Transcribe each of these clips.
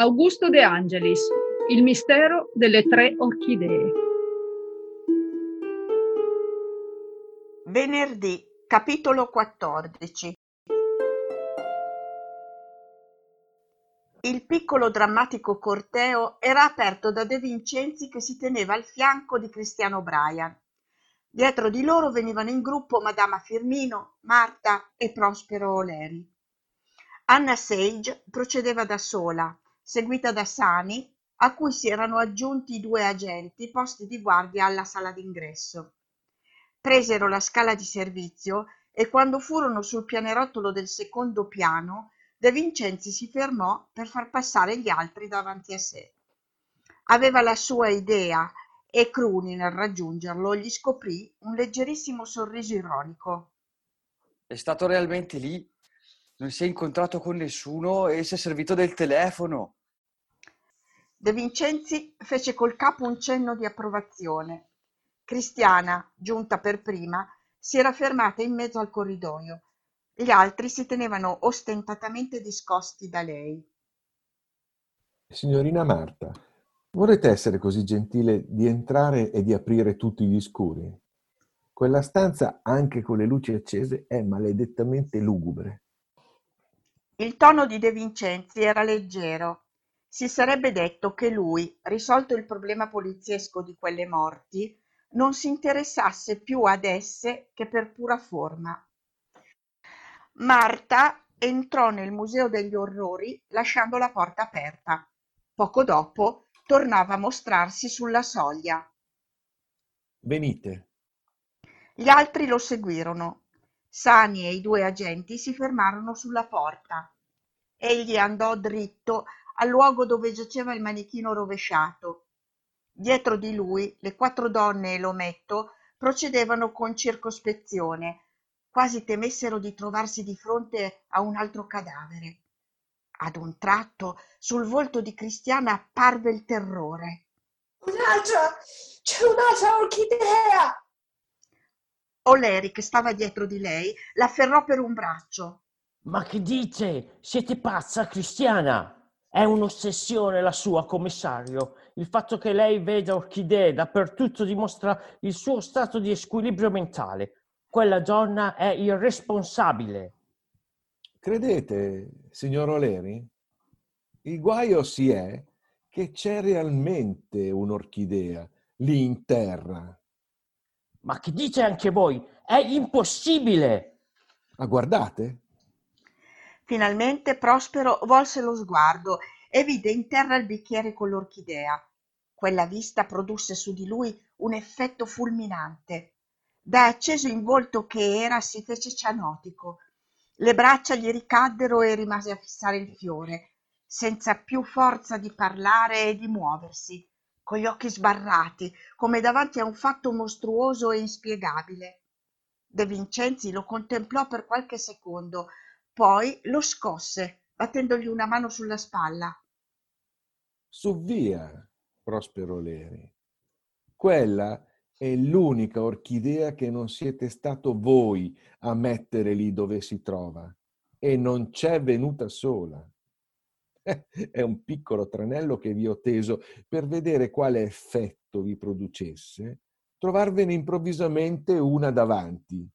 Augusto De Angelis, Il mistero delle tre orchidee. Venerdì, capitolo 14. Il piccolo drammatico corteo era aperto da De Vincenzi che si teneva al fianco di Cristiano Brian. Dietro di loro venivano in gruppo Madama Firmino, Marta e Prospero Oleri. Anna Sage procedeva da sola, seguita da Sani, a cui si erano aggiunti due agenti posti di guardia alla sala d'ingresso. Presero la scala di servizio e quando furono sul pianerottolo del secondo piano, De Vincenzi si fermò per far passare gli altri davanti a sé. Aveva la sua idea e Cruni, nel raggiungerlo, gli scoprì un leggerissimo sorriso ironico. È stato realmente lì? Non si è incontrato con nessuno e si è servito del telefono? De Vincenzi fece col capo un cenno di approvazione. Cristiana, giunta per prima, si era fermata in mezzo al corridoio. Gli altri si tenevano ostentatamente discosti da lei. Signorina Marta, vorrete essere così gentile di entrare e di aprire tutti gli scuri? Quella stanza, anche con le luci accese, è maledettamente lugubre. Il tono di De Vincenzi era leggero si sarebbe detto che lui, risolto il problema poliziesco di quelle morti, non si interessasse più ad esse che per pura forma. Marta entrò nel Museo degli Orrori lasciando la porta aperta. Poco dopo tornava a mostrarsi sulla soglia. Venite. Gli altri lo seguirono. Sani e i due agenti si fermarono sulla porta. Egli andò dritto al luogo dove giaceva il manichino rovesciato. Dietro di lui le quattro donne e l'ometto procedevano con circospezione, quasi temessero di trovarsi di fronte a un altro cadavere. Ad un tratto sul volto di Cristiana apparve il terrore. Un'altra! C'è un'altra orchidea! Oleri, che stava dietro di lei, l'afferrò per un braccio. Ma che dite? Siete pazza, Cristiana? È un'ossessione la sua, commissario. Il fatto che lei veda orchidee dappertutto dimostra il suo stato di squilibrio mentale. Quella donna è irresponsabile. Credete, signor Oleri? Il guaio si è che c'è realmente un'orchidea lì in terra. Ma che dite anche voi? È impossibile! Ah, guardate, Finalmente Prospero volse lo sguardo e vide in terra il bicchiere con l'orchidea. Quella vista produsse su di lui un effetto fulminante. Da acceso in volto che era si fece cianotico. Le braccia gli ricaddero e rimase a fissare il fiore, senza più forza di parlare e di muoversi, con gli occhi sbarrati, come davanti a un fatto mostruoso e inspiegabile. De Vincenzi lo contemplò per qualche secondo, poi lo scosse, battendogli una mano sulla spalla. Su via, Prospero Leri. Quella è l'unica orchidea che non siete stato voi a mettere lì dove si trova e non c'è venuta sola. È un piccolo tranello che vi ho teso per vedere quale effetto vi producesse trovarvene improvvisamente una davanti.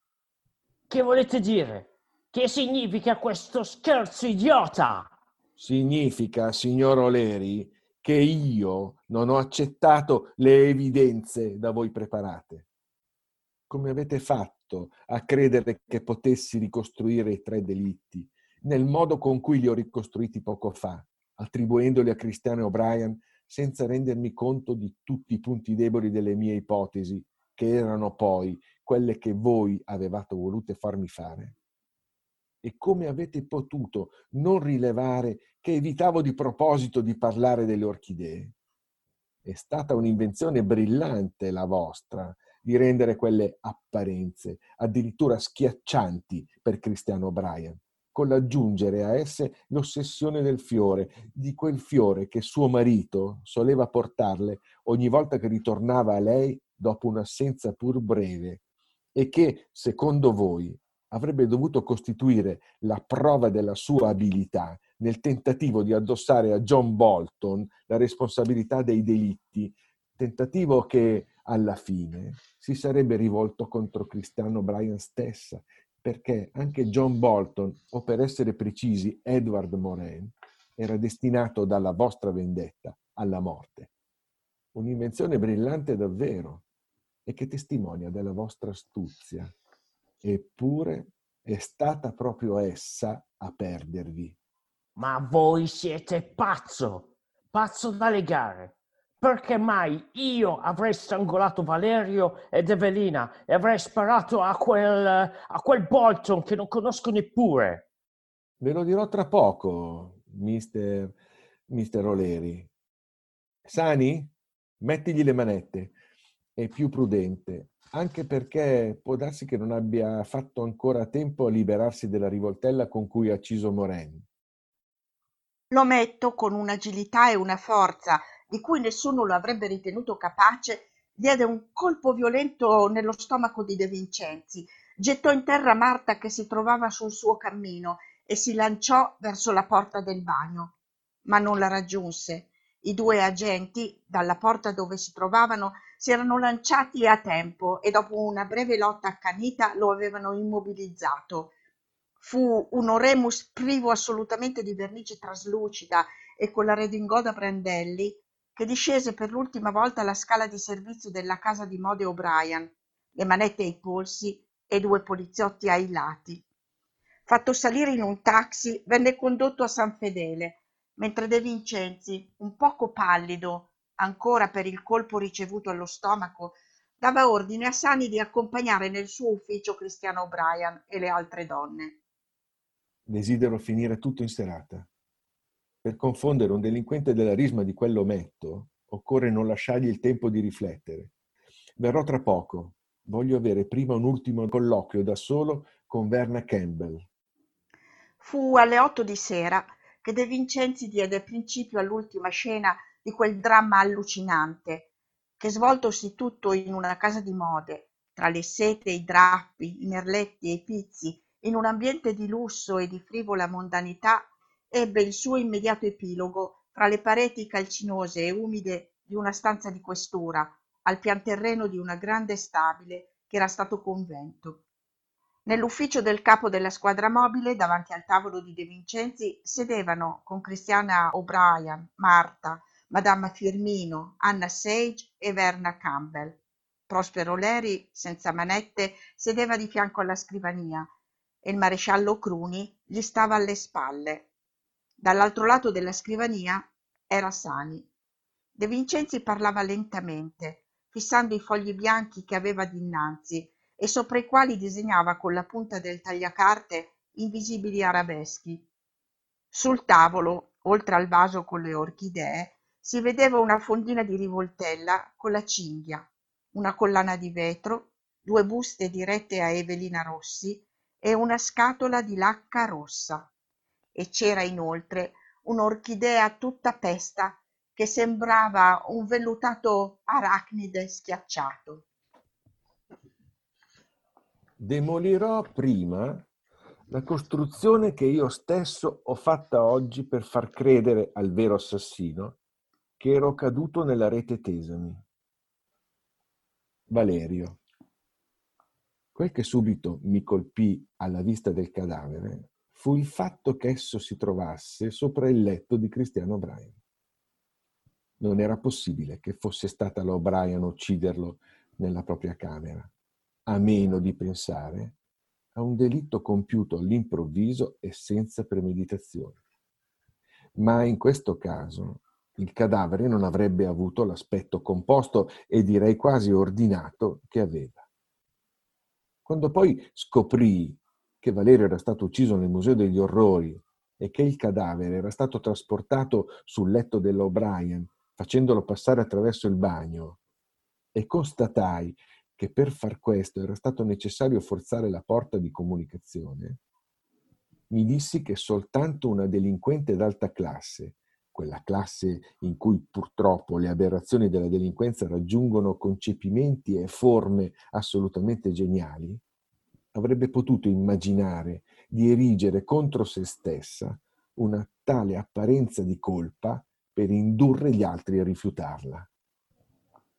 Che volete dire? Che significa questo scherzo idiota? Significa, signor Oleri, che io non ho accettato le evidenze da voi preparate. Come avete fatto a credere che potessi ricostruire i tre delitti nel modo con cui li ho ricostruiti poco fa, attribuendoli a Cristiano O'Brien senza rendermi conto di tutti i punti deboli delle mie ipotesi, che erano poi quelle che voi avevate volute farmi fare? E come avete potuto non rilevare che evitavo di proposito di parlare delle orchidee? È stata un'invenzione brillante la vostra di rendere quelle apparenze addirittura schiaccianti per Cristiano O'Brien, con l'aggiungere a esse l'ossessione del fiore, di quel fiore che suo marito soleva portarle ogni volta che ritornava a lei dopo un'assenza pur breve e che, secondo voi, avrebbe dovuto costituire la prova della sua abilità nel tentativo di addossare a John Bolton la responsabilità dei delitti, tentativo che alla fine si sarebbe rivolto contro Cristiano Bryan stessa, perché anche John Bolton, o per essere precisi Edward Morin, era destinato dalla vostra vendetta alla morte. Un'invenzione brillante davvero e che testimonia della vostra astuzia. Eppure è stata proprio essa a perdervi. Ma voi siete pazzo, pazzo da legare. Perché mai io avrei strangolato Valerio ed Evelina e avrei sparato a quel, a quel Bolton che non conosco neppure? Ve lo dirò tra poco, mister, mister Oleri. Sani? Mettigli le manette. È più prudente, anche perché può darsi che non abbia fatto ancora tempo a liberarsi della rivoltella con cui ha acciso Moren. Lo metto con un'agilità e una forza di cui nessuno lo avrebbe ritenuto capace, diede un colpo violento nello stomaco di De Vincenzi, gettò in terra Marta che si trovava sul suo cammino e si lanciò verso la porta del bagno, ma non la raggiunse. I due agenti, dalla porta dove si trovavano, si erano lanciati a tempo e dopo una breve lotta accanita lo avevano immobilizzato. Fu un oremus privo assolutamente di vernice traslucida e con la redingote a brandelli che discese per l'ultima volta la scala di servizio della casa di mode O'Brien, le manette ai polsi e due poliziotti ai lati. Fatto salire in un taxi, venne condotto a San Fedele, mentre De Vincenzi, un poco pallido, ancora per il colpo ricevuto allo stomaco, dava ordine a Sani di accompagnare nel suo ufficio Cristiano O'Brien e le altre donne. Desidero finire tutto in serata. Per confondere un delinquente della risma di quell'ometto, occorre non lasciargli il tempo di riflettere. Verrò tra poco. Voglio avere prima un ultimo colloquio da solo con Verna Campbell. Fu alle otto di sera che De Vincenzi diede principio all'ultima scena di quel dramma allucinante, che svoltosi tutto in una casa di mode, tra le sete, i drappi, i merletti e i pizzi, in un ambiente di lusso e di frivola mondanità ebbe il suo immediato epilogo fra le pareti calcinose e umide di una stanza di questura, al pianterreno di una grande stabile che era stato convento. Nell'ufficio del capo della squadra mobile, davanti al tavolo di De Vincenzi, sedevano con Cristiana O'Brien, Marta, Madama Firmino, Anna Sage e Verna Campbell. Prospero Leri, senza manette, sedeva di fianco alla scrivania e il maresciallo Cruni gli stava alle spalle. Dall'altro lato della scrivania era Sani. De Vincenzi parlava lentamente, fissando i fogli bianchi che aveva dinanzi e sopra i quali disegnava con la punta del tagliacarte invisibili arabeschi. Sul tavolo, oltre al vaso con le orchidee, si vedeva una fondina di rivoltella con la cinghia, una collana di vetro, due buste dirette a Evelina Rossi e una scatola di lacca rossa e c'era inoltre un'orchidea tutta pesta che sembrava un vellutato arachnide schiacciato. Demolirò prima la costruzione che io stesso ho fatta oggi per far credere al vero assassino che ero caduto nella rete Tesami. Valerio. Quel che subito mi colpì alla vista del cadavere fu il fatto che esso si trovasse sopra il letto di Cristiano O'Brien. Non era possibile che fosse stata la O'Brien a ucciderlo nella propria camera, a meno di pensare a un delitto compiuto all'improvviso e senza premeditazione. Ma in questo caso il cadavere non avrebbe avuto l'aspetto composto e direi quasi ordinato che aveva. Quando poi scoprì che Valerio era stato ucciso nel Museo degli Orrori e che il cadavere era stato trasportato sul letto dell'O'Brien, facendolo passare attraverso il bagno, e constatai che per far questo era stato necessario forzare la porta di comunicazione, mi dissi che soltanto una delinquente d'alta classe, quella classe in cui purtroppo le aberrazioni della delinquenza raggiungono concepimenti e forme assolutamente geniali, avrebbe potuto immaginare di erigere contro se stessa una tale apparenza di colpa per indurre gli altri a rifiutarla.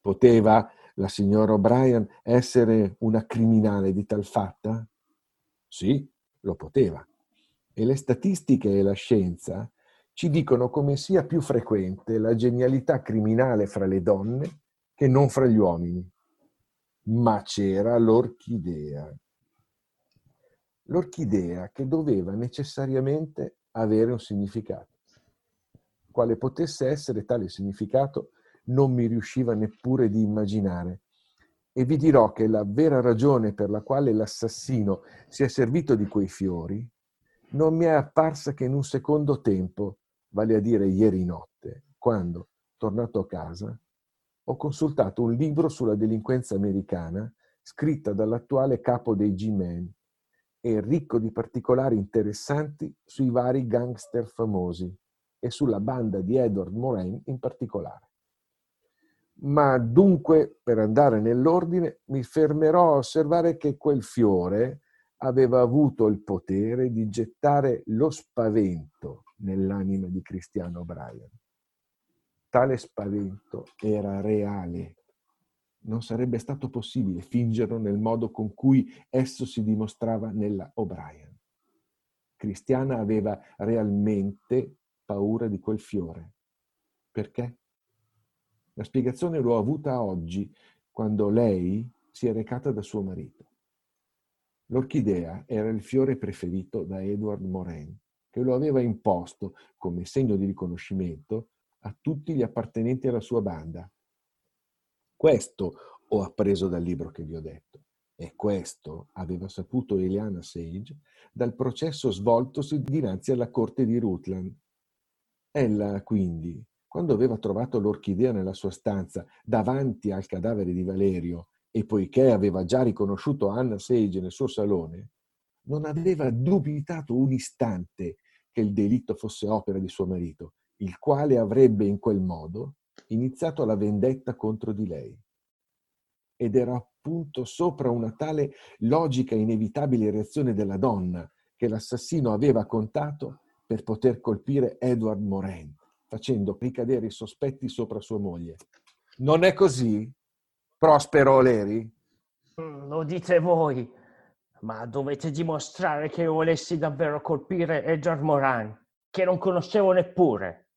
Poteva la signora O'Brien essere una criminale di tal fatta? Sì, lo poteva. E le statistiche e la scienza ci dicono come sia più frequente la genialità criminale fra le donne che non fra gli uomini. Ma c'era l'orchidea. L'orchidea che doveva necessariamente avere un significato. Quale potesse essere tale significato non mi riusciva neppure di immaginare. E vi dirò che la vera ragione per la quale l'assassino si è servito di quei fiori non mi è apparsa che in un secondo tempo, vale a dire ieri notte, quando, tornato a casa, ho consultato un libro sulla delinquenza americana scritta dall'attuale capo dei G-Men e ricco di particolari interessanti sui vari gangster famosi e sulla banda di Edward Moraine in particolare. Ma dunque, per andare nell'ordine, mi fermerò a osservare che quel fiore aveva avuto il potere di gettare lo spavento nell'anima di Cristiano O'Brien. Tale spavento era reale. Non sarebbe stato possibile fingerlo nel modo con cui esso si dimostrava nella O'Brien. Cristiana aveva realmente paura di quel fiore. Perché? La spiegazione l'ho avuta oggi, quando lei si è recata da suo marito. L'orchidea era il fiore preferito da Edward Morin, che lo aveva imposto, come segno di riconoscimento, a tutti gli appartenenti alla sua banda. Questo ho appreso dal libro che vi ho detto. E questo aveva saputo Eliana Sage dal processo svoltosi dinanzi alla corte di Rutland. Ella, quindi, quando aveva trovato l'orchidea nella sua stanza davanti al cadavere di Valerio e poiché aveva già riconosciuto Anna Sage nel suo salone, non aveva dubitato un istante che il delitto fosse opera di suo marito, il quale avrebbe in quel modo iniziato la vendetta contro di lei. Ed era appunto sopra una tale logica inevitabile reazione della donna che l'assassino aveva contato per poter colpire Edward Morin facendo ricadere i sospetti sopra sua moglie. Non è così, Prospero Oleri? Mm, lo dite voi, ma dovete dimostrare che volessi davvero colpire Edgar Moran, che non conoscevo neppure.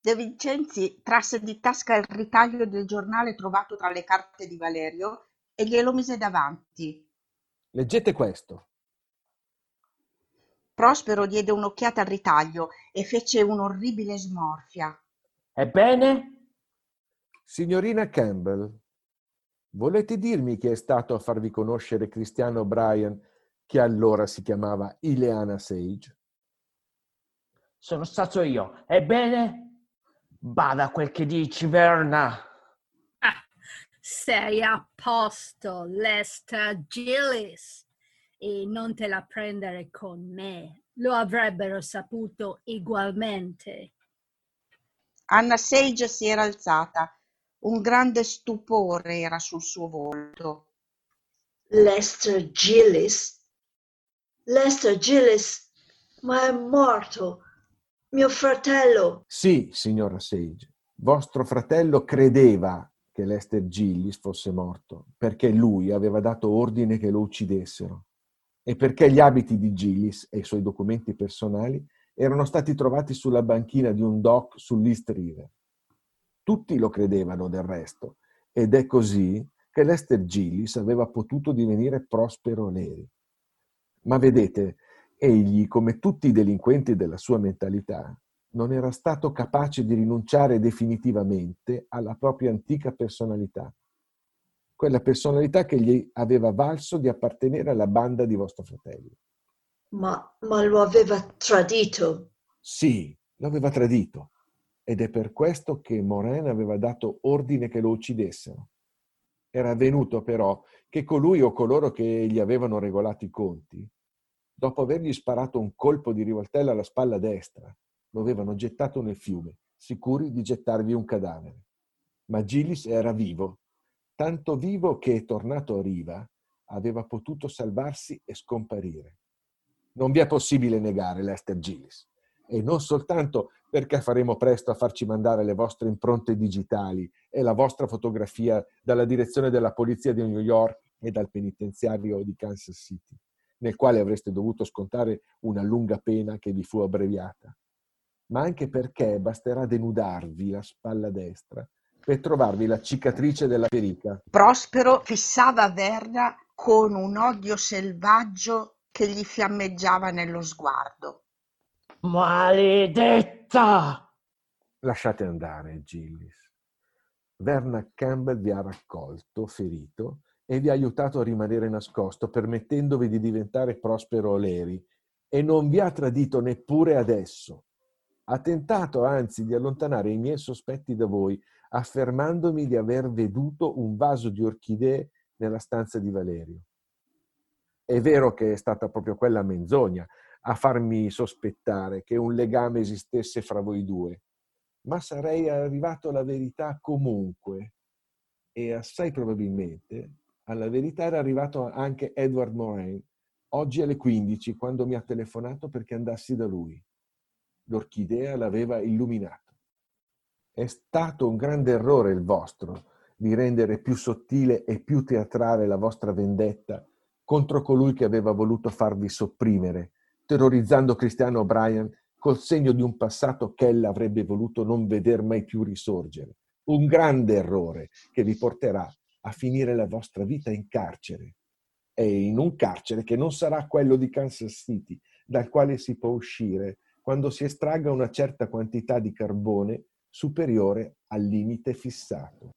De Vincenzi trasse di tasca il ritaglio del giornale trovato tra le carte di Valerio e glielo mise davanti. Leggete questo. Prospero diede un'occhiata al ritaglio e fece un'orribile smorfia. Ebbene? Signorina Campbell, volete dirmi chi è stato a farvi conoscere Cristiano O'Brien, che allora si chiamava Ileana Sage? Sono stato io. Ebbene? Bada quel che dici, Verna. Ah, sei a posto, Lester Gillis e non te la prendere con me. Lo avrebbero saputo ugualmente. Anna Sage si era alzata. Un grande stupore era sul suo volto. Lester Gillis? Lester Gillis, ma è morto. Mio fratello. Sì, signora Sage. Vostro fratello credeva che Lester Gillis fosse morto perché lui aveva dato ordine che lo uccidessero e perché gli abiti di Gillis e i suoi documenti personali erano stati trovati sulla banchina di un dock sull'East River. Tutti lo credevano del resto, ed è così che Lester Gillis aveva potuto divenire Prospero Neri. Ma vedete, egli, come tutti i delinquenti della sua mentalità, non era stato capace di rinunciare definitivamente alla propria antica personalità quella personalità che gli aveva valso di appartenere alla banda di vostro fratello. Ma, ma lo aveva tradito. Sì, lo aveva tradito. Ed è per questo che Morin aveva dato ordine che lo uccidessero. Era avvenuto però che colui o coloro che gli avevano regolato i conti, dopo avergli sparato un colpo di rivoltella alla spalla destra, lo avevano gettato nel fiume, sicuri di gettarvi un cadavere. Ma Gillis era vivo tanto vivo che, tornato a riva, aveva potuto salvarsi e scomparire. Non vi è possibile negare Lester Gillis. E non soltanto perché faremo presto a farci mandare le vostre impronte digitali e la vostra fotografia dalla direzione della polizia di New York e dal penitenziario di Kansas City, nel quale avreste dovuto scontare una lunga pena che vi fu abbreviata, ma anche perché basterà denudarvi la spalla destra per trovarvi la cicatrice della ferita. Prospero fissava Verna con un odio selvaggio che gli fiammeggiava nello sguardo. Maledetta! Lasciate andare, Gillis. Verna Campbell vi ha raccolto, ferito, e vi ha aiutato a rimanere nascosto, permettendovi di diventare Prospero Oleri, e non vi ha tradito neppure adesso. Ha tentato anzi di allontanare i miei sospetti da voi, affermandomi di aver veduto un vaso di orchidee nella stanza di Valerio. È vero che è stata proprio quella menzogna a farmi sospettare che un legame esistesse fra voi due, ma sarei arrivato alla verità comunque e assai probabilmente alla verità era arrivato anche Edward Morin oggi alle 15 quando mi ha telefonato perché andassi da lui. L'orchidea l'aveva illuminato. È stato un grande errore il vostro di rendere più sottile e più teatrale la vostra vendetta contro colui che aveva voluto farvi sopprimere, terrorizzando Cristiano O'Brien col segno di un passato che ella avrebbe voluto non veder mai più risorgere. Un grande errore che vi porterà a finire la vostra vita in carcere. E in un carcere che non sarà quello di Kansas City, dal quale si può uscire quando si estragga una certa quantità di carbone superiore al limite fissato.